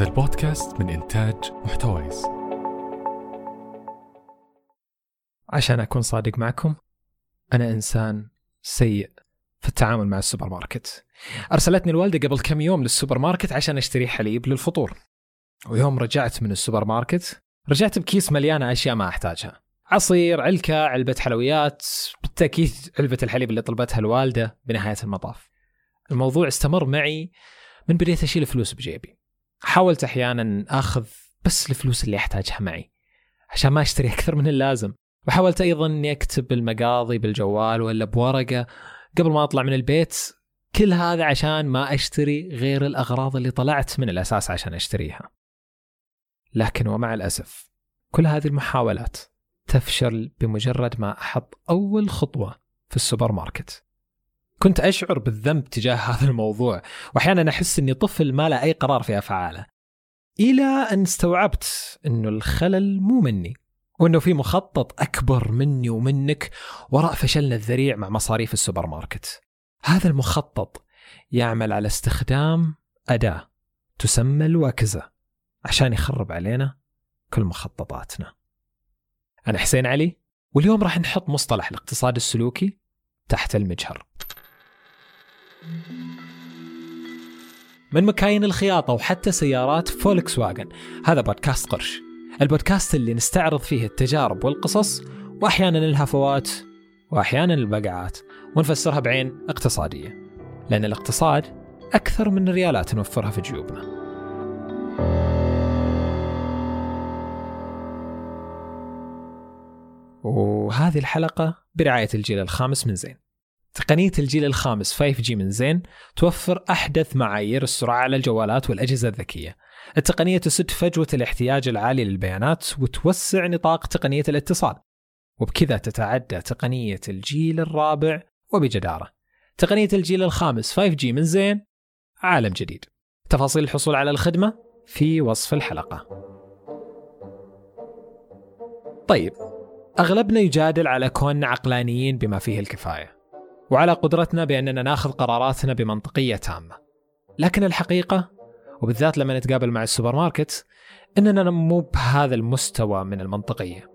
هذا البودكاست من إنتاج محتويس. عشان أكون صادق معكم أنا إنسان سيء في التعامل مع السوبر ماركت أرسلتني الوالدة قبل كم يوم للسوبر ماركت عشان أشتري حليب للفطور. ويوم رجعت من السوبر ماركت رجعت بكيس مليانة أشياء ما أحتاجها. عصير علكة علبة حلويات بالتأكيد علبة الحليب اللي طلبتها الوالدة بنهاية المطاف. الموضوع استمر معي من بديت أشيل فلوس بجيبي. حاولت أحيانا آخذ بس الفلوس اللي أحتاجها معي عشان ما أشتري أكثر من اللازم. وحاولت أيضا أني أكتب المقاضي بالجوال ولا بورقة قبل ما أطلع من البيت كل هذا عشان ما أشتري غير الأغراض اللي طلعت من الأساس عشان أشتريها. لكن ومع الأسف كل هذه المحاولات تفشل بمجرد ما أحط أول خطوة في السوبر ماركت. كنت أشعر بالذنب تجاه هذا الموضوع وأحيانا أحس أني طفل ما له أي قرار في أفعاله. إلى أن استوعبت أنه الخلل مو مني وأنه في مخطط أكبر مني ومنك وراء فشلنا الذريع مع مصاريف السوبر ماركت هذا المخطط يعمل على استخدام أداة تسمى الوكزة عشان يخرب علينا كل مخططاتنا. أنا حسين علي واليوم راح نحط مصطلح الاقتصاد السلوكي تحت المجهر. من مكاين الخياطة وحتى سيارات فولكس واجن هذا بودكاست قرش. البودكاست اللي نستعرض فيه التجارب والقصص وأحيانا الهفوات وأحيانا الفقاعات. ونفسرها بعين اقتصادية. لأن الاقتصاد أكثر من الريالات نوفرها في جيوبنا. وهذه الحلقة برعاية الجيل الخامس من زين. تقنية الجيل الخامس 5G من زين توفر أحدث معايير السرعة على الجوالات والأجهزة الذكية. التقنية تسد فجوة الاحتياج العالي للبيانات وتوسع نطاق تقنية الاتصال. وبكذا تتعدى تقنية الجيل الرابع وبجدارة. تقنية الجيل الخامس 5G من زين عالم جديد. تفاصيل الحصول على الخدمة في وصف الحلقة. طيب أغلبنا يجادل على كوننا عقلانيين بما فيه الكفاية. وعلى قدرتنا بأننا ناخذ قراراتنا بمنطقية تامة لكن الحقيقة وبالذات لما نتقابل مع السوبر ماركت أننا مو بهذا المستوى من المنطقية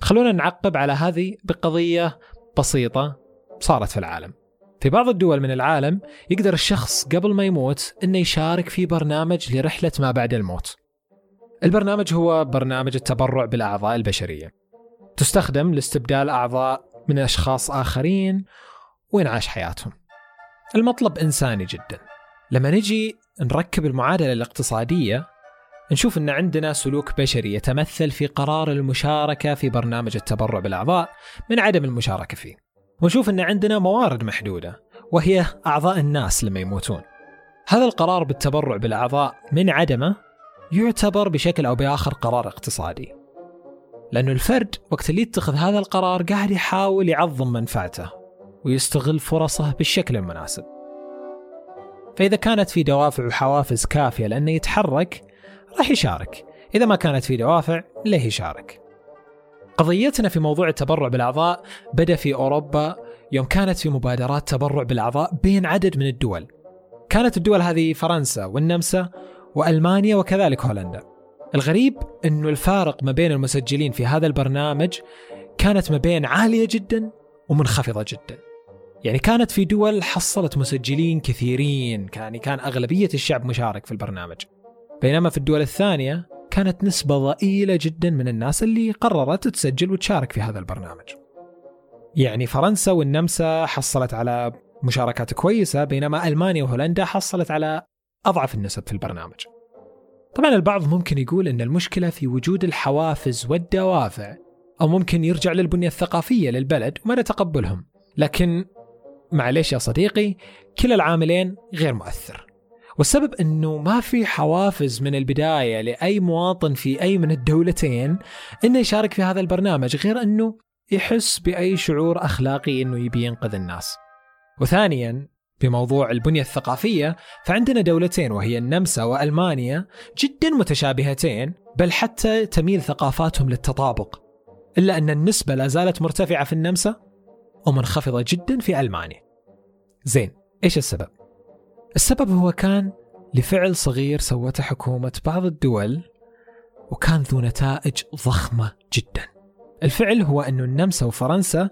خلونا نعقب على هذه بقضية بسيطة صارت في العالم في بعض الدول من العالم يقدر الشخص قبل ما يموت إنه يشارك في برنامج لرحلة ما بعد الموت. البرنامج هو برنامج التبرع بالأعضاء البشرية. تستخدم لاستبدال أعضاء من أشخاص آخرين وانعاش حياتهم. المطلب إنساني جدا. لما نجي نركب المعادلة الاقتصادية نشوف إن عندنا سلوك بشري يتمثل في قرار المشاركة في برنامج التبرع بالأعضاء من عدم المشاركة فيه. ونشوف إن عندنا موارد محدودة وهي أعضاء الناس لما يموتون. هذا القرار بالتبرع بالأعضاء من عدمه يعتبر بشكل أو بآخر قرار اقتصادي. لأنه الفرد وقت اللي يتخذ هذا القرار قاعد يحاول يعظم منفعته ويستغل فرصه بالشكل المناسب. فإذا كانت في دوافع وحوافز كافية لأنه يتحرك راح يشارك، إذا ما كانت في دوافع ليه يشارك. قضيتنا في موضوع التبرع بالأعضاء بدأ في أوروبا يوم كانت في مبادرات تبرع بالأعضاء بين عدد من الدول. كانت الدول هذه فرنسا والنمسا وألمانيا وكذلك هولندا. الغريب إنه الفارق ما بين المسجلين في هذا البرنامج كانت ما بين عالية جدا ومنخفضة جدا. يعني كانت في دول حصلت مسجلين كثيرين، يعني كان أغلبية الشعب مشارك في البرنامج. بينما في الدول الثانية كانت نسبة ضئيلة جدا من الناس اللي قررت تسجل وتشارك في هذا البرنامج. يعني فرنسا والنمسا حصلت على مشاركات كويسة بينما ألمانيا وهولندا حصلت على أضعف النسب في البرنامج. طبعا البعض ممكن يقول إن المشكلة في وجود الحوافز والدوافع أو ممكن يرجع للبنية الثقافية للبلد ومدى تقبلهم لكن معليش يا صديقي كلا العاملين غير مؤثر والسبب إنه ما في حوافز من البداية لأي مواطن في أي من الدولتين إنه يشارك في هذا البرنامج غير إنه يحس بأي شعور أخلاقي إنه يبي ينقذ الناس. وثانيا بموضوع البنية الثقافية فعندنا دولتين وهي النمسا وألمانيا جدا متشابهتين بل حتى تميل ثقافاتهم للتطابق إلا أن النسبة لا زالت مرتفعة في النمسا ومنخفضة جدا في ألمانيا زين إيش السبب؟ السبب هو كان لفعل صغير سوته حكومة بعض الدول وكان ذو نتائج ضخمة جدا. الفعل هو أن النمسا وفرنسا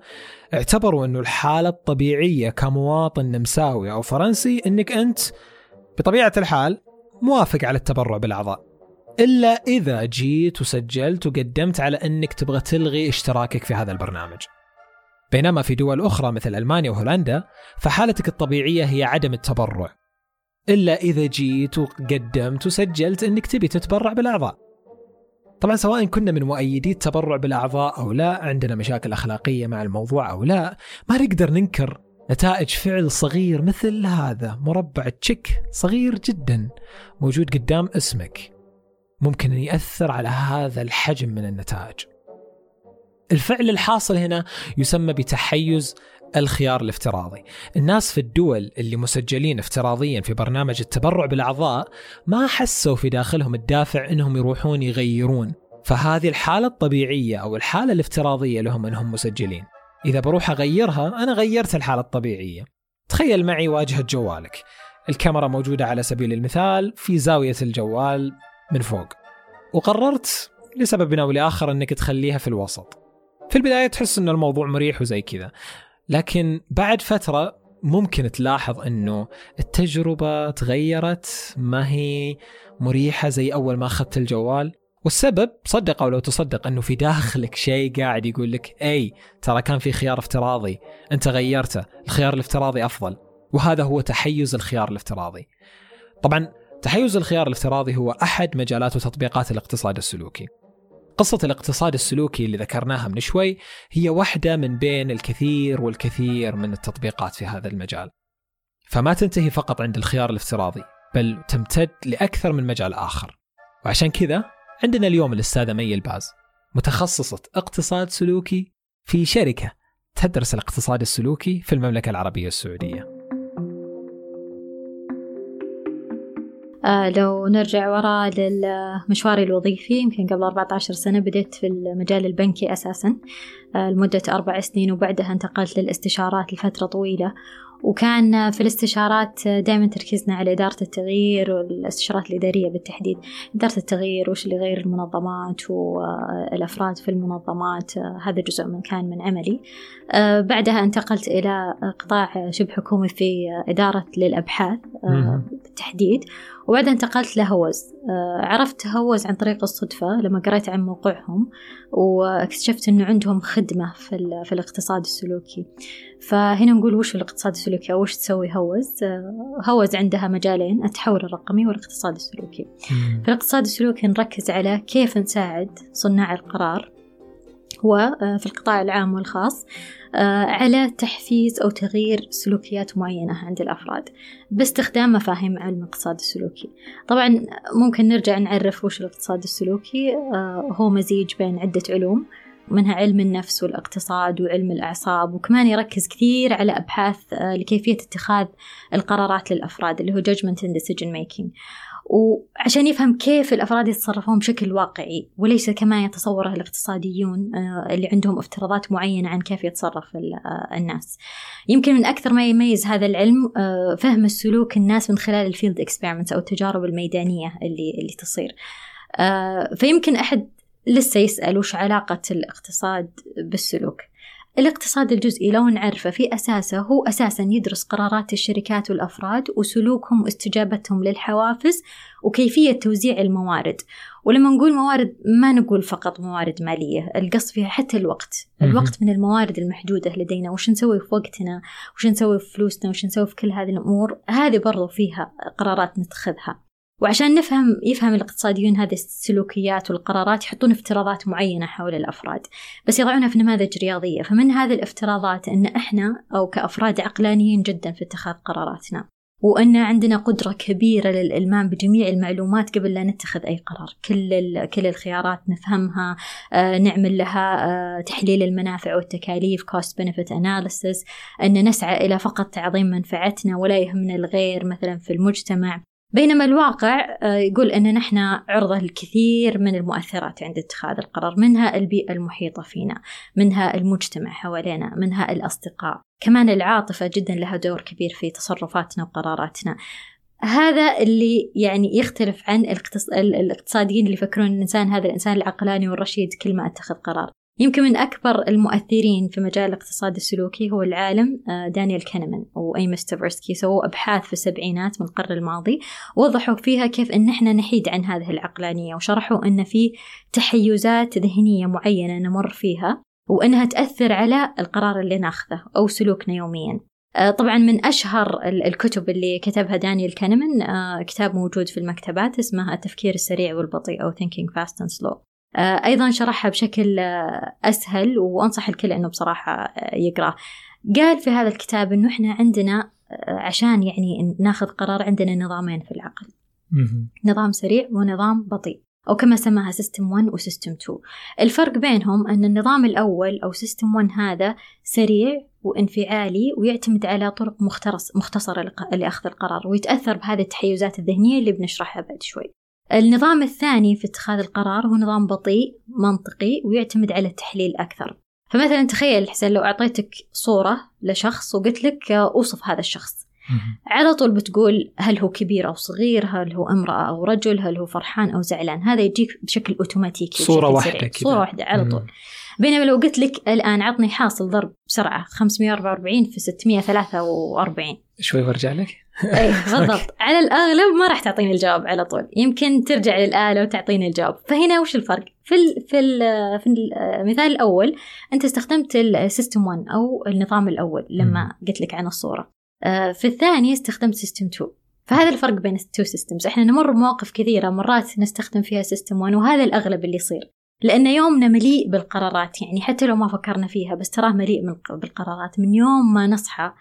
اعتبروا أنه الحالة الطبيعية كمواطن نمساوي أو فرنسي أنك أنت بطبيعة الحال موافق على التبرع بالأعضاء. إلا إذا جيت وسجلت وقدمت على أنك تبغى تلغي اشتراكك في هذا البرنامج. بينما في دول أخرى مثل ألمانيا وهولندا فحالتك الطبيعية هي عدم التبرع. إلا إذا جيت وقدمت وسجلت أنك تبي تتبرع بالأعضاء. طبعا سواء كنا من مؤيدي التبرع بالأعضاء أو لا عندنا مشاكل أخلاقية مع الموضوع أو لا ما نقدر ننكر نتائج فعل صغير مثل هذا مربع تشيك صغير جدا موجود قدام اسمك. ممكن أن يأثر على هذا الحجم من النتائج. الفعل الحاصل هنا يسمى بتحيز الخيار الافتراضي. الناس في الدول اللي مسجلين افتراضيا في برنامج التبرع بالأعضاء ما حسوا في داخلهم الدافع أنهم يروحون يغيرون فهذه الحالة الطبيعية أو الحالة الافتراضية لهم أنهم مسجلين. إذا بروح أغيرها أنا غيرت الحالة الطبيعية. تخيل معي واجهة جوالك. الكاميرا موجودة على سبيل المثال في زاوية الجوال من فوق. وقررت لسبب أو لآخر أنك تخليها في الوسط. في البداية تحس أن الموضوع مريح وزي كذا. لكن بعد فترة ممكن تلاحظ أنه التجربة تغيرت ما هي مريحة زي أول ما أخذت الجوال. والسبب صدق أو لو تصدق أنه في داخلك شيء قاعد يقول لك أي ترى كان في خيار افتراضي أنت غيرته الخيار الافتراضي أفضل. وهذا هو تحيز الخيار الافتراضي. طبعا تحيز الخيار الافتراضي هو أحد مجالات وتطبيقات الاقتصاد السلوكي. قصة الاقتصاد السلوكي اللي ذكرناها من شوي هي واحدة من بين الكثير والكثير من التطبيقات في هذا المجال. فما تنتهي فقط عند الخيار الافتراضي، بل تمتد لأكثر من مجال آخر. وعشان كذا عندنا اليوم الأستاذة مي الباز متخصصة اقتصاد سلوكي في شركة تدرس الاقتصاد السلوكي في المملكة العربية السعودية. لو نرجع وراء لمشواري الوظيفي يمكن قبل 14 سنة بديت في المجال البنكي أساسا. آه لمدة أربع سنين وبعدها انتقلت للاستشارات لفترة طويلة. وكان في الاستشارات دائما تركيزنا على إدارة التغيير والاستشارات الإدارية بالتحديد. إدارة التغيير وش اللي يغير المنظمات والأفراد في المنظمات هذا جزء من كان من عملي. آه، بعدها انتقلت إلى قطاع شبه حكومي في إدارة للأبحاث آه، بالتحديد. وبعدها انتقلت لهوز. آه، عرفت هوز عن طريق الصدفة لما قريت عن موقعهم واكتشفت أنه عندهم خدمة في, في الاقتصاد السلوكي. فهنا نقول وش الاقتصاد السلوكي أو وش تسوي هوز؟ آه، هوز عندها مجالين التحول الرقمي والاقتصاد السلوكي. في الاقتصاد السلوكي نركز على كيف نساعد صناع القرار وفي آه، القطاع العام والخاص آه، على تحفيز أو تغيير سلوكيات معينة عند الأفراد باستخدام مفاهيم علم الاقتصاد السلوكي. طبعا ممكن نرجع نعرف وش الاقتصاد السلوكي هو مزيج بين عدة علوم منها علم النفس والاقتصاد وعلم الأعصاب وكمان يركز كثير على أبحاث آه، لكيفية اتخاذ القرارات للأفراد اللي هو judgment and decision making. وعشان يفهم كيف الأفراد يتصرفون بشكل واقعي وليس كما يتصوره الاقتصاديون آه، اللي عندهم افتراضات معينة عن كيف يتصرف آه، الناس. يمكن من أكثر ما يميز هذا العلم فهم السلوك الناس من خلال ال field experiments أو التجارب الميدانية اللي, اللي تصير. فيمكن أحد لسه يسأل وش علاقة الاقتصاد بالسلوك؟ الاقتصاد الجزئي لو نعرفه في أساسه هو أساسا يدرس قرارات الشركات والأفراد وسلوكهم واستجابتهم للحوافز وكيفية توزيع الموارد. ولما نقول موارد ما نقول فقط موارد مالية القصد فيها حتى الوقت. الوقت من الموارد المحدودة لدينا وش نسوي في وقتنا وش نسوي في فلوسنا وش نسوي في كل هذه الأمور. هذه برضو فيها قرارات نتخذها. وعشان نفهم يفهم الاقتصاديون هذه السلوكيات والقرارات يحطون افتراضات معينة حول الأفراد بس يضعونها في نماذج رياضية. فمن هذه الافتراضات أن إحنا أو كأفراد عقلانيين جدا في اتخاذ قراراتنا وأن عندنا قدرة كبيرة للإلمام بجميع المعلومات قبل لا نتخذ أي قرار. كل, كل الخيارات نفهمها آه نعمل لها آه تحليل المنافع والتكاليف cost benefit analysis أن نسعى إلى فقط تعظيم منفعتنا ولا يهمنا الغير مثلا في المجتمع. بينما الواقع آه، يقول أن نحن عرضة للكثير من المؤثرات عند اتخاذ القرار منها البيئة المحيطة فينا منها المجتمع حوالينا منها الأصدقاء. كمان العاطفة جدا لها دور كبير في تصرفاتنا وقراراتنا. هذا اللي يعني يختلف عن الاقتص... الاقتصاديين اللي يفكرون الإنسان هذا الإنسان العقلاني والرشيد كل ما أتخذ قرار. يمكن من أكبر المؤثرين في مجال الاقتصاد السلوكي هو العالم آه، دانيال كانمان وأيمس تافرسكي سووا أبحاث في السبعينات من القرن الماضي وضحوا فيها كيف أن إحنا نحيد عن هذه العقلانية وشرحوا أن في تحيزات ذهنية معينة نمر فيها وأنها تأثر على القرار اللي ناخذه أو سلوكنا يوميا. آه، طبعا من أشهر الكتب اللي كتبها دانيال كانمان آه، كتاب موجود في المكتبات اسمه التفكير السريع والبطيء أو Thinking Fast and Slow. أيضا شرحها بشكل أسهل وأنصح الكل أنه بصراحة يقرأ. قال في هذا الكتاب أنه إحنا عندنا عشان يعني ناخذ قرار عندنا نظامين في العقل. نظام سريع ونظام بطيء أو كما سماها system 1 و system 2 الفرق بينهم أن النظام الأول أو system 1 هذا سريع وانفعالي ويعتمد على طرق مختصرة لأخذ القرار ويتأثر بهذه التحيزات الذهنية اللي بنشرحها بعد شوي. النظام الثاني في اتخاذ القرار هو نظام بطيء منطقي ويعتمد على التحليل أكثر. فمثلا تخيل حسين لو أعطيتك صورة لشخص وقلت لك أوصف هذا الشخص. على طول بتقول هل هو كبير أو صغير؟ هل هو امرأة أو رجل؟ هل هو فرحان أو زعلان؟ هذا يجيك بشكل أوتوماتيكي صورة واحدة كذا. صورة واحدة على طول. بينما لو قلت لك الآن عطني حاصل ضرب بسرعة 544 في 643 شوي برجع لك. اي بالضبط على الأغلب ما راح تعطيني الجواب على طول. يمكن ترجع للآلة وتعطيني الجواب. فهنا وش الفرق؟ في ال في ال في المثال الأول أنت استخدمت ال system 1 أو النظام الأول لما قلت لك عن الصورة. آه، في الثاني استخدمت system 2 فهذا الفرق بين ال two systems إحنا نمر بمواقف كثيرة مرات نستخدم فيها system 1 وهذا الأغلب اللي يصير. لأن يومنا مليء بالقرارات يعني حتى لو ما فكرنا فيها بس تراه مليء بالقرارات. من يوم ما نصحى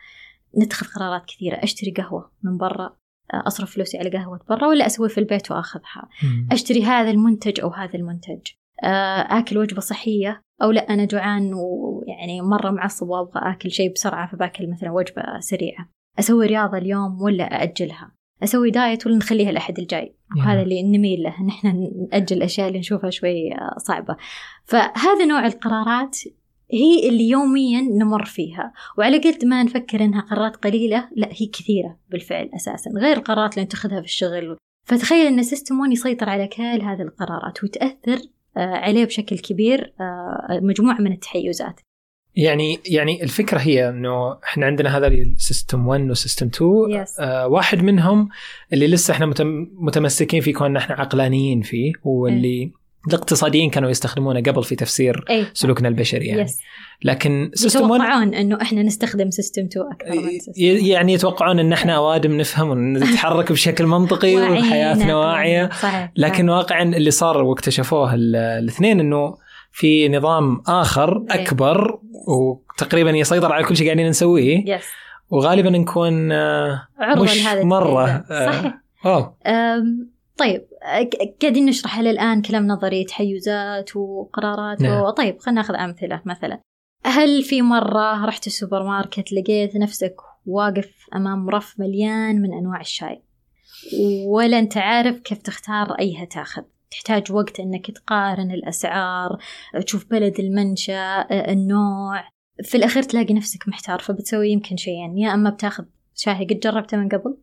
نتخذ قرارات كثيرة. أشتري قهوة من برا آه، أصرف فلوسي على قهوة برا ولا أسوي في البيت وأخذها. أشتري هذا المنتج أو هذا المنتج. آه، آكل وجبة صحية أو لا أنا جوعان ويعني مرة معصب وأبغى آكل شيء بسرعة فباكل مثلا وجبة سريعة. أسوي رياضة اليوم ولا أأجلها؟ أسوي دايت ولا نخليها الأحد الجاي؟ وهذا اللي نميل له. نحن نأجل الأشياء اللي نشوفها شوي صعبة. فهذا نوع القرارات هي اللي يوميا نمر فيها وعلى قد ما نفكر إنها قرارات قليلة لا هي كثيرة بالفعل أساسا غير القرارات اللي نتخذها في الشغل فتخيل إن system 1 يسيطر على كل هذه القرارات وتأثر آه، عليه بشكل كبير آه، مجموعة من التحيزات يعني يعني الفكرة هي إنه إحنا عندنا هذا ال system 1 و system 2 yes. آه واحد منهم اللي لسه إحنا متمسكين فيه كوننا إحنا عقلانيين فيه واللي mm. الاقتصاديين كانوا يستخدمونه قبل في تفسير أي. سلوكنا البشري يعني yes. لكن system 1 يتوقعون إنه إحنا نستخدم system 2 أكثر من system يعني يتوقعون إن إحنا اوادم نفهم ونتحرك بشكل منطقي وحياتنا واعيه صحيح. لكن واقعا اللي صار واكتشفوه الاثنين إنه في نظام آخر أكبر وتقريبا يسيطر على كل شيء قاعدين نسويه yes. وغالبا نكون آه، مش مرة آه، صحيح أوه. طيب قاعدين نشرح إلى الآن كلام نظري تحيزات وقرارات؟ نعم. طيب خلينا ناخذ أمثلة مثلا هل في مرة رحت السوبر ماركت لقيت نفسك واقف أمام رف مليان من أنواع الشاي؟ ولا أنت عارف كيف تختار أيها تأخذ؟ تحتاج وقت إنك تقارن الأسعار تشوف بلد المنشأ النوع. في الأخير تلاقي نفسك محتار فبتسوي يمكن شيئين يا أما بتاخذ شاهي قد جربته من قبل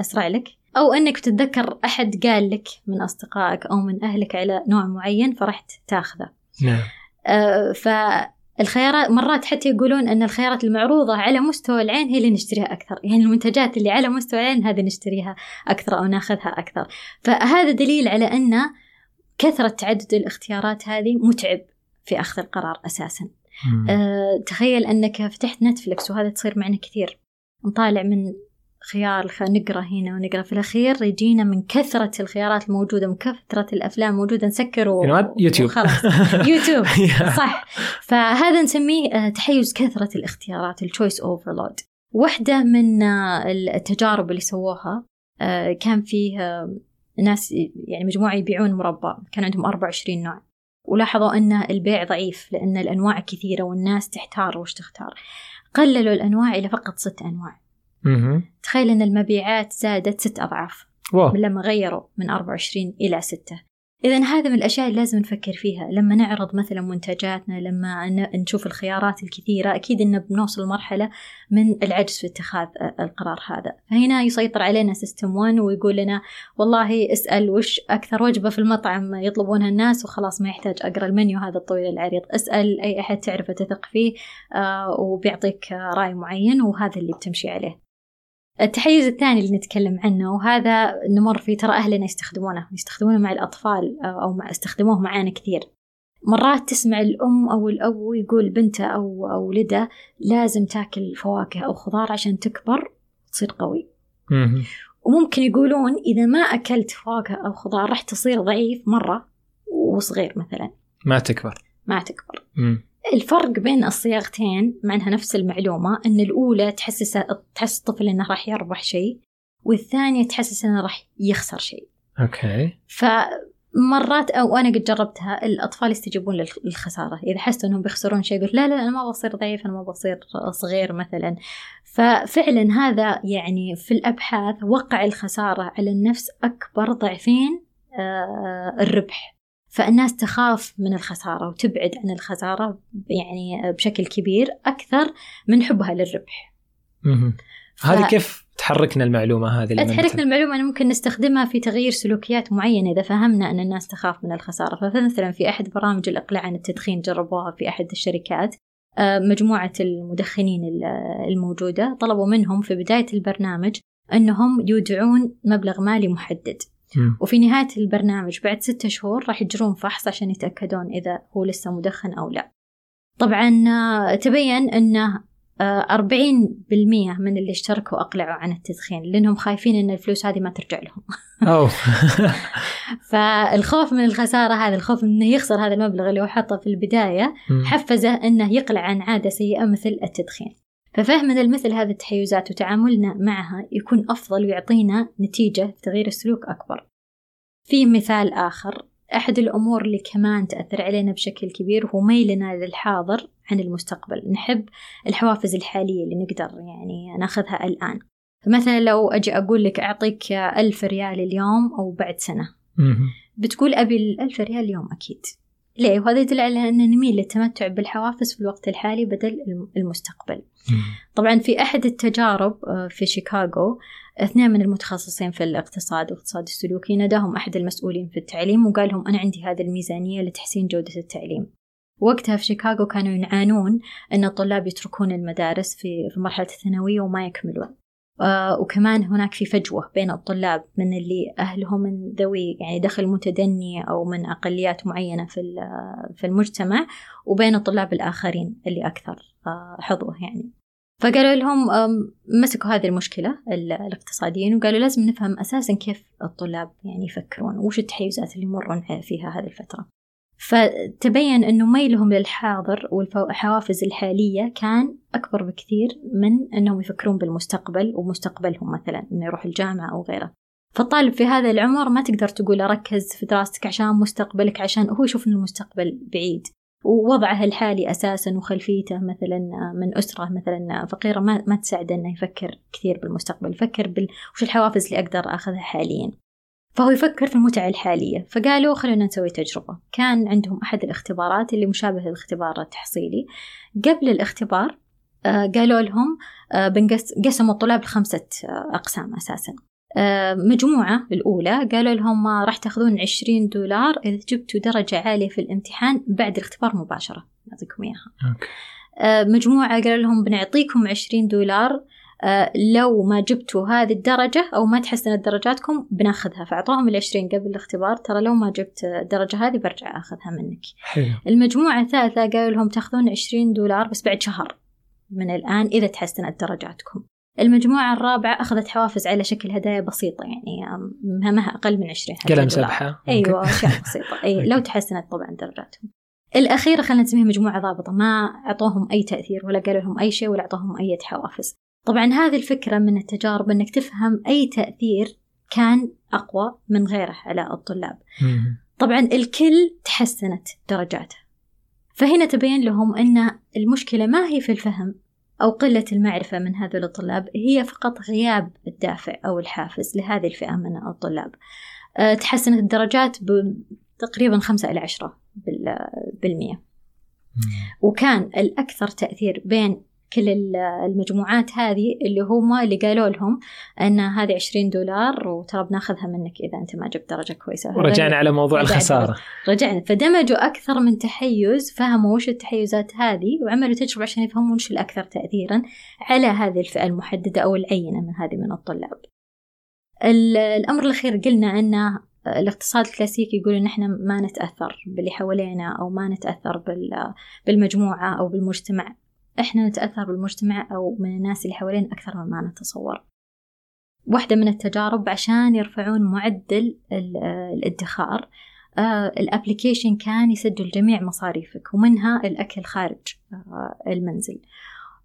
أسرع لك أو أنك تتذكر أحد قال لك من أصدقائك أو من أهلك على نوع معين فرحت تاخذه. نعم. آه فالخيارات مرات حتى يقولون أن الخيارات المعروضة على مستوى العين هي اللي نشتريها أكثر. يعني المنتجات اللي على مستوى العين هذه نشتريها أكثر أو ناخذها أكثر. فهذا دليل على أن كثرة تعدد الاختيارات هذه متعب في أخذ القرار أساسا. أه تخيل أنك فتحت نتفلكس وهذا تصير معنا كثير. نطالع من خيار نقرأ هنا ونقرأ في الأخير. يجينا من كثرة الخيارات الموجودة من كثرة الأفلام الموجوده نسكر و... يوتيوب. خلاص يوتيوب. صح. فهذا نسميه آه، تحيز كثرة الاختيارات ال choice overload واحدة من آه، التجارب اللي سووها آه، كان فيه ناس يعني مجموعة يبيعون مربى. كان عندهم 24 نوع. ولاحظوا أن البيع ضعيف لأن الأنواع كثيرة والناس تحتار وش تختار. قللوا الأنواع إلى فقط ست أنواع. تخيل أن المبيعات زادت ست أضعاف. واو. لما غيروا من 24 إلى 6 إذا هذا من الأشياء اللي لازم نفكر فيها. لما نعرض مثلا منتجاتنا لما نشوف الخيارات الكثيرة أكيد إن بنوصل لمرحلة من العجز في اتخاذ القرار هذا. فهنا يسيطر علينا سيستم 1 ويقول لنا والله اسأل وش أكثر وجبة في المطعم يطلبونها الناس وخلاص ما يحتاج أقرأ المنيو هذا الطويل العريض. اسأل أي أحد تعرفه تثق فيه آه، وبيعطيك رأي معين وهذا اللي بتمشي عليه. التحيز الثاني اللي نتكلم عنه وهذا نمر فيه ترى أهلنا يستخدمونه يستخدمونه مع الأطفال أو مع استخدموه معانا كثير. مرات تسمع الأم أو الأب يقول بنته أو أو ولده لازم تاكل فواكه أو خضار عشان تكبر وتصير قوي. وممكن يقولون إذا ما أكلت فواكه أو خضار راح تصير ضعيف مرة وصغير مثلا. ما تكبر. ما تكبر. الفرق بين الصياغتين مع إنها نفس المعلومة إن الأولى تحسس تحس الطفل إنه راح يربح شيء والثانية تحسس إنه راح يخسر شيء. أوكي. فمرات أو أنا قد جربتها الأطفال يستجيبون للخسارة، إذا حسوا إنهم بيخسرون شيء يقول لا لا أنا ما بصير ضعيف أنا ما بصير صغير مثلا. ففعلا هذا يعني في الأبحاث وقع الخسارة على النفس أكبر ضعفين آه، الربح. فالناس تخاف من الخسارة وتبعد عن الخسارة يعني بشكل كبير أكثر من حبها للربح. ف... هذه كيف تحركنا المعلومة هذه تحركنا المعلومة أنه ممكن نستخدمها في تغيير سلوكيات معينة. إذا فهمنا أن الناس تخاف من الخسارة فمثلا في أحد برامج الإقلاع عن التدخين جربوها في أحد الشركات آه، مجموعة المدخنين الموجودة طلبوا منهم في بداية البرنامج أنهم يودعون مبلغ مالي محدد. وفي نهاية البرنامج بعد ستة شهور راح يجرون فحص عشان يتأكدون إذا هو لسه مدخن أو لا. طبعا آه، تبين أنه آه، أربعين بالمية من اللي اشتركوا أقلعوا عن التدخين لأنهم خايفين أن الفلوس هذه ما ترجع لهم. فالخوف من الخسارة هذا الخوف من أنه يخسر هذا المبلغ اللي هو حطه في البداية حفزه أنه يقلع عن عادة سيئة مثل التدخين. ففهمنا لمثل هذه التحيزات وتعاملنا معها يكون أفضل ويعطينا نتيجة تغيير السلوك أكبر. في مثال آخر أحد الأمور اللي كمان تأثر علينا بشكل كبير هو ميلنا للحاضر عن المستقبل. نحب الحوافز الحالية اللي نقدر يعني ناخذها الآن. فمثلا لو أجي أقول لك أعطيك ألف ريال اليوم أو بعد سنة. بتقول أبي الألف ريال اليوم أكيد. ليه؟ وهذا يدل على أن نميل للتمتع بالحوافز في الوقت الحالي بدل المستقبل. طبعا في أحد التجارب آه، في شيكاغو اثنين من المتخصصين في الاقتصاد والاقتصاد السلوكي ناداهم أحد المسؤولين في التعليم وقال لهم أنا عندي هذه الميزانية لتحسين جودة التعليم. وقتها في شيكاغو كانوا يعانون أن الطلاب يتركون المدارس في في مرحلة الثانوية وما يكملون. آه، وكمان هناك في فجوة بين الطلاب من اللي أهلهم من ذوي يعني دخل متدني أو من أقليات معينة في في المجتمع وبين الطلاب الآخرين اللي أكثر آه، حظوة يعني. فقالوا لهم مسكوا هذه المشكلة الاقتصاديين وقالوا لازم نفهم أساسا كيف الطلاب يعني يفكرون وش التحيزات اللي يمرون فيها هذه الفترة. فتبين أنه ميلهم للحاضر والحوافز الحالية كان أكبر بكثير من أنهم يفكرون بالمستقبل ومستقبلهم مثلا أنه يروح الجامعة أو غيره. فالطالب في هذا العمر ما تقدر تقول ركز في دراستك عشان مستقبلك عشان هو يشوف أن المستقبل بعيد. ووضعه الحالي أساسا وخلفيته مثلا من أسرة مثلا فقيرة ما, ما تساعده أنه يفكر كثير بالمستقبل يفكر بال وش الحوافز اللي أقدر أخذها حاليا. فهو يفكر في المتعة الحالية. فقالوا خلونا نسوي تجربة. كان عندهم أحد الاختبارات اللي مشابه للاختبار التحصيلي. قبل الاختبار آه، قالوا لهم آه، قسموا الطلاب لخمسة آه، أقسام أساسا. مجموعة الأولى قالوا لهم راح تأخذون عشرين دولار إذا جبتوا درجة عالية في الامتحان بعد الاختبار مباشرة. نعطيكم إياها. مجموعة قالوا لهم بنعطيكم عشرين دولار لو ما جبتوا هذه الدرجة أو ما تحسنت درجاتكم بناخذها فأعطوهم العشرين قبل الاختبار. ترى لو ما جبت الدرجة هذه برجع أخذها منك. حلو. المجموعة الثالثة قالوا لهم تأخذون عشرين دولار بس بعد شهر من الآن إذا تحسنت درجاتكم. المجموعة الرابعة أخذت حوافز على شكل هدايا بسيطة يعني مهمها أقل من 20 قلم سبحة. أيوة أشياء بسيطة. أي لو تحسنت طبعا درجاتهم. الأخيرة خلينا نسميها مجموعة ضابطة ما أعطوهم أي تأثير ولا قالوا لهم أي شيء ولا أعطوهم أي حوافز. طبعا هذه الفكرة من التجارب أنك تفهم أي تأثير كان أقوى من غيره على الطلاب. طبعا الكل تحسنت درجاته. فهنا تبين لهم أن المشكلة ما هي في الفهم أو قلة المعرفة من هذول الطلاب هي فقط غياب الدافع أو الحافز لهذه الفئة من الطلاب. أه، تحسنت الدرجات تقريبا خمسة إلى عشرة بالمية وكان الأكثر تأثير بين كل المجموعات هذه اللي هم اللي قالوا لهم أن هذه 20 دولار وترى بناخذها منك إذا أنت ما جبت درجة كويسة. ورجعنا على موضوع الخسارة. رجعنا. فدمجوا أكثر من تحيز فهموا وش التحيزات هذه وعملوا تجربة عشان يفهمون وش الأكثر تاثيرا على هذه الفئة المحددة أو العينة من هذه من الطلاب. الأمر الأخير قلنا أن الاقتصاد الكلاسيكي يقول إن إحنا ما نتأثر باللي حوالينا أو ما نتأثر بالمجموعة أو بالمجتمع. إحنا نتأثر بالمجتمع أو من الناس اللي حوالينا أكثر مما نتصور. واحدة من التجارب عشان يرفعون معدل الادخار آه الابليكيشن كان يسجل جميع مصاريفك ومنها الأكل خارج آه المنزل.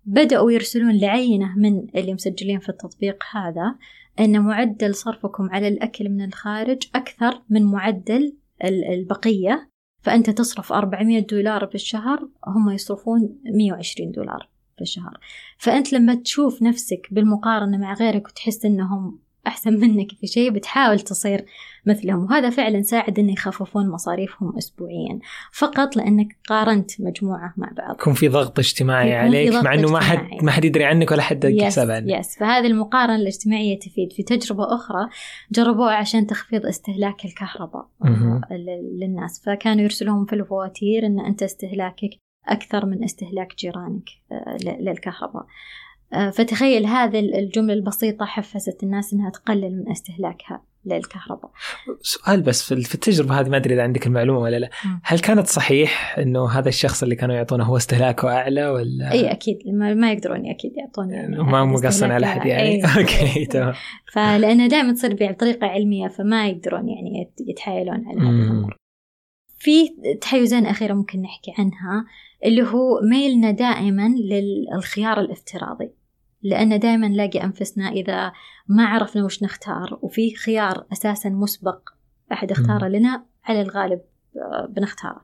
بدأوا يرسلون لعينة من اللي مسجلين في التطبيق هذا أن معدل صرفكم على الأكل من الخارج أكثر من معدل البقية. فأنت تصرف 400 دولار بالشهر هم يصرفون 120 دولار في الشهر فأنت لما تشوف نفسك بالمقارنة مع غيرك وتحس أنهم أحسن منك في شيء بتحاول تصير مثلهم. وهذا فعلا ساعد أن يخففون مصاريفهم أسبوعيا. فقط لأنك قارنت مجموعة مع بعض. يكون في ضغط اجتماعي عليك ضغط مع أنه ما حد ما حد يدري عنك ولا حد يحسب عنك. يس فهذه المقارنة الاجتماعية تفيد. في تجربة أخرى جربوها عشان تخفيض استهلاك الكهرباء للناس. فكانوا يرسلون في الفواتير أن أنت استهلاكك أكثر من استهلاك جيرانك آه، للكهرباء. آه، فتخيل هذه الجملة البسيطة حفزت الناس أنها تقلل من استهلاكها للكهرباء. سؤال بس في التجربة هذه ما أدري إذا عندك المعلومة ولا لا. هل كانت صحيح أنه هذا الشخص اللي كانوا يعطونه هو استهلاكه أعلى ولا؟ أي أكيد. ما يقدرون أكيد يعطون يعني ما مقصن على أحد يعني. أوكي تمام. فلأنها دائما تصير بطريقة علمية فما يقدرون يعني يتحايلون على هذه الأمور في تحيزين أخيرة ممكن نحكي عنها اللي هو ميلنا دائما للخيار الافتراضي. لأن دائما نلاقي أنفسنا إذا ما عرفنا وش نختار وفي خيار أساسا مسبق أحد اختاره لنا على الغالب آه، بنختاره.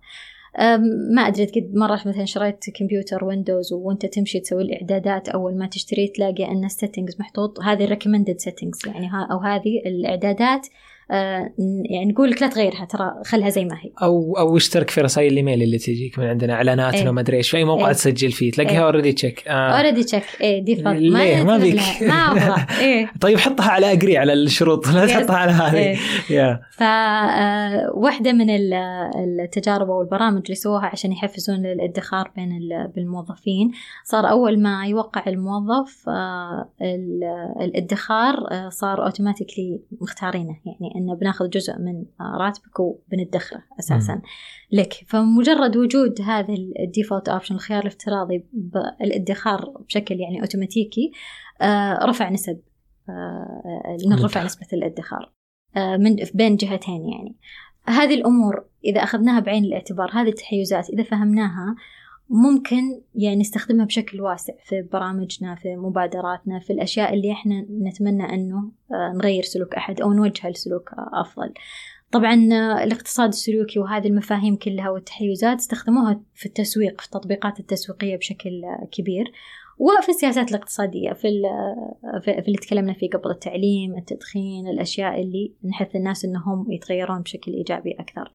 ما أدري قد مرة مثلا شريت كمبيوتر ويندوز وأنت تمشي تسوي الإعدادات أول ما تشتري تلاقي أن ال settings محطوط. هذه ال recommended settings يعني أو هذه الإعدادات يعني نقول لك لا تغيرها ترى خلها زي ما هي. أو أو اشترك في رسائل الإيميل اللي تجيك من عندنا إعلاناتنا. وما أدري إيش في أي موقع إيه. تسجل فيه تلاقيها already check already check ee default ليه؟ ما بيك. ما أبغى. إيه. طيب حطها على agree على الشروط. لا تحطها على هذه. إيه. yeah. فواحده من التجارب أو البرامج اللي سووها عشان يحفزون الادخار بين الموظفين صار أول ما يوقع الموظف آه، الادخار آه، صار automatically مختارينه. يعني إنه بناخذ جزء من راتبك وبندخره أساسا. لك فمجرد وجود هذا ال default option الخيار الافتراضي بالادخار بشكل يعني اوتوماتيكي آه، رفع نسب آه، رفع نسبة الادخار آه، من بين جهتين يعني. هذه الأمور إذا أخذناها بعين الاعتبار هذه التحيزات إذا فهمناها ممكن يعني نستخدمها بشكل واسع في برامجنا في مبادراتنا في الأشياء اللي إحنا نتمنى أنه آه، نغير سلوك أحد أو نوجه لسلوك أفضل. طبعا آه، الاقتصاد السلوكي وهذه المفاهيم كلها والتحيزات استخدموها في التسويق في التطبيقات التسويقية بشكل آه، كبير وفي السياسات الاقتصادية في, في اللي تكلمنا فيه قبل التعليم التدخين الأشياء اللي نحث الناس أنهم يتغيرون بشكل إيجابي أكثر.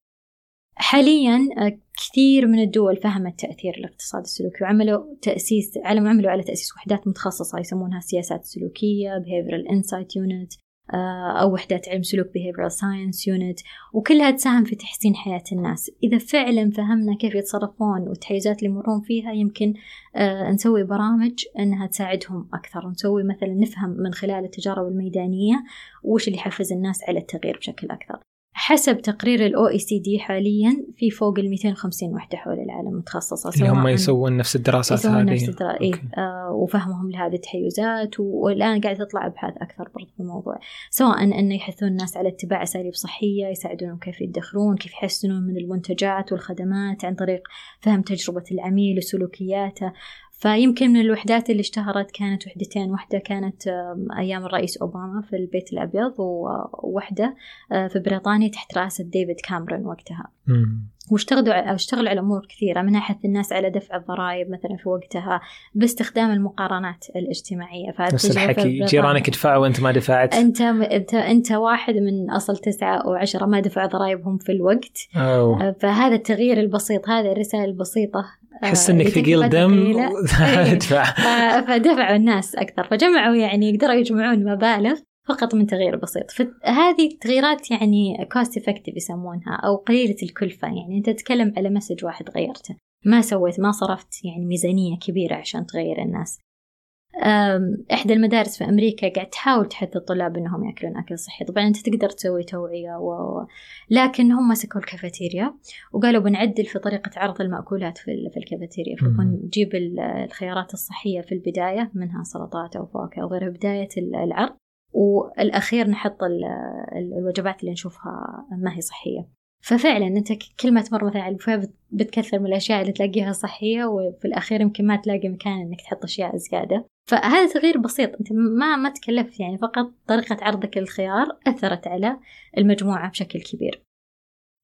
حاليا آه، كثير من الدول فهمت تأثير الاقتصاد السلوكي وعملوا تأسيس عملوا على تأسيس وحدات متخصصة يسمونها السياسات السلوكية Behavioral Insight Unit آه، أو وحدات علم سلوك Behavioral Science Unit. وكلها تساهم في تحسين حياة الناس. إذا فعلا فهمنا كيف يتصرفون والتحيزات اللي يمرون فيها يمكن آه، نسوي برامج أنها تساعدهم أكثر. ونسوي مثلا نفهم من خلال التجارب الميدانية وش اللي يحفز الناس على التغيير بشكل أكثر. حسب تقرير الاو اي سي دي حاليا في فوق ال 250 وحدة حول العالم متخصصة اللي هم يسوون نفس الدراسات يسوون هذه. نفس الدراسات إيه آه وفهمهم لهذه التحيزات والآن قاعدة تطلع أبحاث أكثر برضه في الموضوع. سواء أنه يحثون الناس على اتباع أساليب صحية يساعدونهم كيف يدخرون كيف يحسنون من المنتجات والخدمات عن طريق فهم تجربة العميل وسلوكياته. فيمكن من الوحدات اللي اشتهرت كانت وحدتين. واحدة كانت أيام الرئيس أوباما في البيت الأبيض وواحدة في بريطانيا تحت رئاسة ديفيد كاميرون وقتها. واشتغلوا اشتغلوا على أمور كثيرة منها حث الناس على دفع الضرائب مثلا في وقتها باستخدام المقارنات الاجتماعية. نفس الحكي جيرانك يدفعوا وأنت ما دفعت؟ أنت أنت أنت واحد من أصل تسعة أو عشره ما دفعوا ضرائبهم في الوقت. أوه. فهذا التغيير البسيط هذه الرسالة البسيطة أحس إنك ثقيل دم. ادفع فدفعوا الناس أكثر فجمعوا يعني يقدروا يجمعون مبالغ فقط من تغيير بسيط. فهذه التغييرات يعني cost effective يسمونها أو قليلة الكلفة. يعني أنت تتكلم على message واحد غيرته. ما سويت ما صرفت يعني ميزانية كبيرة عشان تغير الناس. إحدى المدارس في أمريكا قاعد تحاول تحث الطلاب إنهم يأكلون أكل صحي. طبعا أنت تقدر تسوي توعية و... لكن هم مسكوا الكافيتيريا وقالوا بنعدل في طريقة عرض المأكولات في, في الكافيتيريا. فنجيب الخيارات الصحية في البداية منها سلطات أو فواكه أو غيرها بداية العرض. والأخير نحط الوجبات اللي نشوفها ما هي صحية. ففعلا أنت كل ما تمر مثلا على البوفيه بتكثر من الأشياء اللي تلاقيها صحية وفي الأخير يمكن ما تلاقي مكان إنك تحط أشياء زيادة. فهذا تغيير بسيط. أنت ما ما تكلفت يعني فقط طريقة عرضك للخيار أثرت على المجموعة بشكل كبير.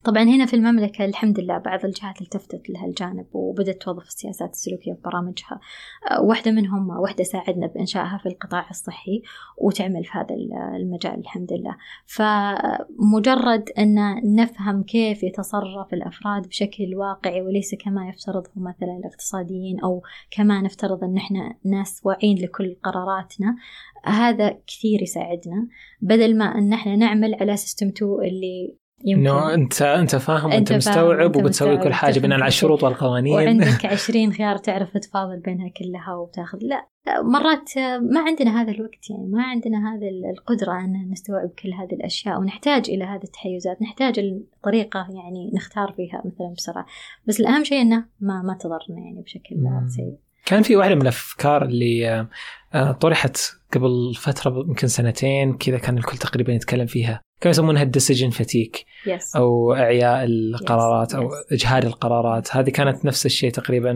طبعا هنا في المملكة الحمد لله بعض الجهات التفتت لها الجانب وبدأت توظف السياسات السلوكية في برامجها أه، واحدة منهم واحدة ساعدنا بإنشائها في القطاع الصحي وتعمل في هذا المجال الحمد لله. فمجرد أن نفهم كيف يتصرف الأفراد بشكل واقعي وليس كما يفترضه مثلا الاقتصاديين أو كما نفترض أن إحنا ناس واعين لكل قراراتنا هذا كثير يساعدنا. بدل ما أن إحنا نعمل على سيستم 2 اللي إنه انت أنت فاهم وانت مستوعب وبتسوي كل حاجة بناء على الشروط والقوانين. وعندك 20 خيار تعرف تفاضل بينها كلها وتاخذ. لا مرات ما عندنا هذا الوقت يعني ما عندنا هذه القدرة أن نستوعب كل هذه الأشياء ونحتاج إلى هذه التحيزات نحتاج الطريقة يعني نختار فيها مثلا بسرعة. بس الأهم شيء أنه ما ما تضرنا يعني بشكل سيء. كان في واحدة من الأفكار اللي آه، طرحت قبل فترة يمكن سنتين كذا كان الكل تقريبا يتكلم فيها. كانوا يسمونها الديسيجن فتيك yes. أو أعياء القرارات yes. أو إجهاد القرارات هذه كانت نفس الشيء تقريبا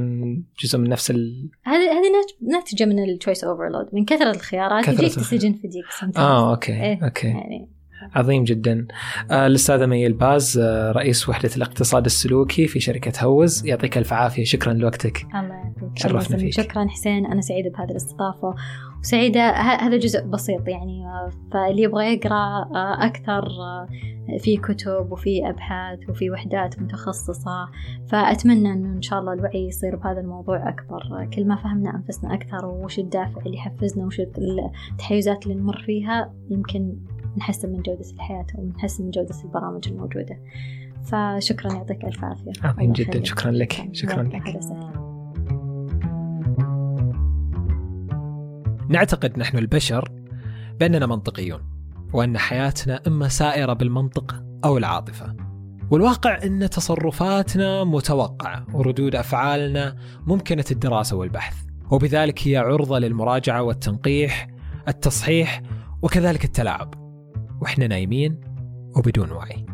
جزء من نفس ال هذه هذه ناتجة من ال choice overload من كثرة الخيارات يجيك decision fatigue آه okay إيه. okay يعني عظيم جدا. آه الأستاذة مي الباز آه رئيس وحدة الاقتصاد السلوكي في شركة هوز. يعطيك ألف عافية. شكرا لوقتك. الله يعافيك. شرفنا فيك. شكرا حسين. أنا سعيدة بهذه الاستضافة. وسعيدة هذا جزء بسيط يعني. آه، فاللي يبغى يقرأ أكثر آه، في كتب وفي أبحاث وفي وحدات متخصصة. فأتمنى أنه إن شاء الله الوعي يصير بهذا الموضوع أكبر. كل ما فهمنا أنفسنا أكثر وش الدافع اللي يحفزنا وش التحيزات اللي نمر فيها يمكن نحسن من جودة الحياة ونحسن من جودة البرامج الموجودة. فشكرا يعطيك ألف عافية. عظيم جدا. شكرا لك. شكرا لك. نعتقد نحن البشر بأننا منطقيون وأن حياتنا إما سائرة بالمنطق أو العاطفة. والواقع أن تصرفاتنا متوقعة وردود أفعالنا ممكنة الدراسة والبحث. وبذلك هي عرضة للمراجعة والتنقيح التصحيح وكذلك التلاعب. وإحنا نايمين وبدون وعي.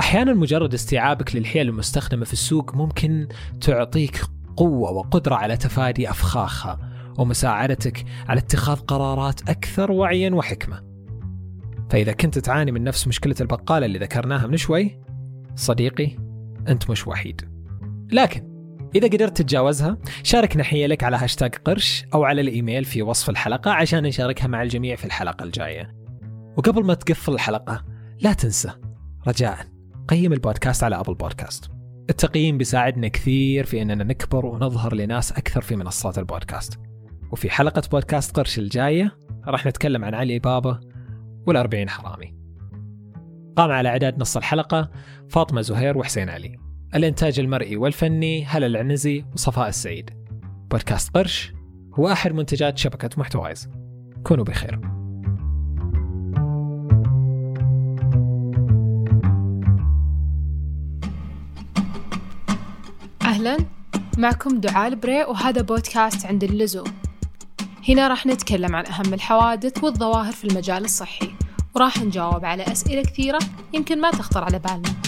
أحيانا مجرد استيعابك للحيل المستخدمة في السوق ممكن تعطيك قوة وقدرة على تفادي أفخاخها ومساعدتك على اتخاذ قرارات أكثر وعيا وحكمة. فإذا كنت تعاني من نفس مشكلة البقالة اللي ذكرناها من شوي صديقي أنت مش وحيد. لكن إذا قدرت تتجاوزها شاركنا حيلك على هاشتاج قرش أو على الإيميل في وصف الحلقة عشان نشاركها مع الجميع في الحلقة الجاية وقبل ما تقفل الحلقة لا تنسى رجاء. قيم البودكاست على أبل بودكاست التقييم بيساعدنا كثير في أننا نكبر ونظهر لناس أكثر في منصات البودكاست. وفي حلقة بودكاست قرش الجاية راح نتكلم عن علي بابا والأربعين حرامي. قام على إعداد نص الحلقة فاطمة زهير وحسين علي. الإنتاج المرئي والفني هلا العنزي وصفاء السعيد. بودكاست قرش هو أحد منتجات شبكة محتوايز. كونوا بخير. أهلا. معكم دعاء البري وهذا بودكاست عند اللزوم. هنا راح نتكلم عن أهم الحوادث والظواهر في المجال الصحي وراح نجاوب على أسئلة كثيرة يمكن ما تخطر على بالنا.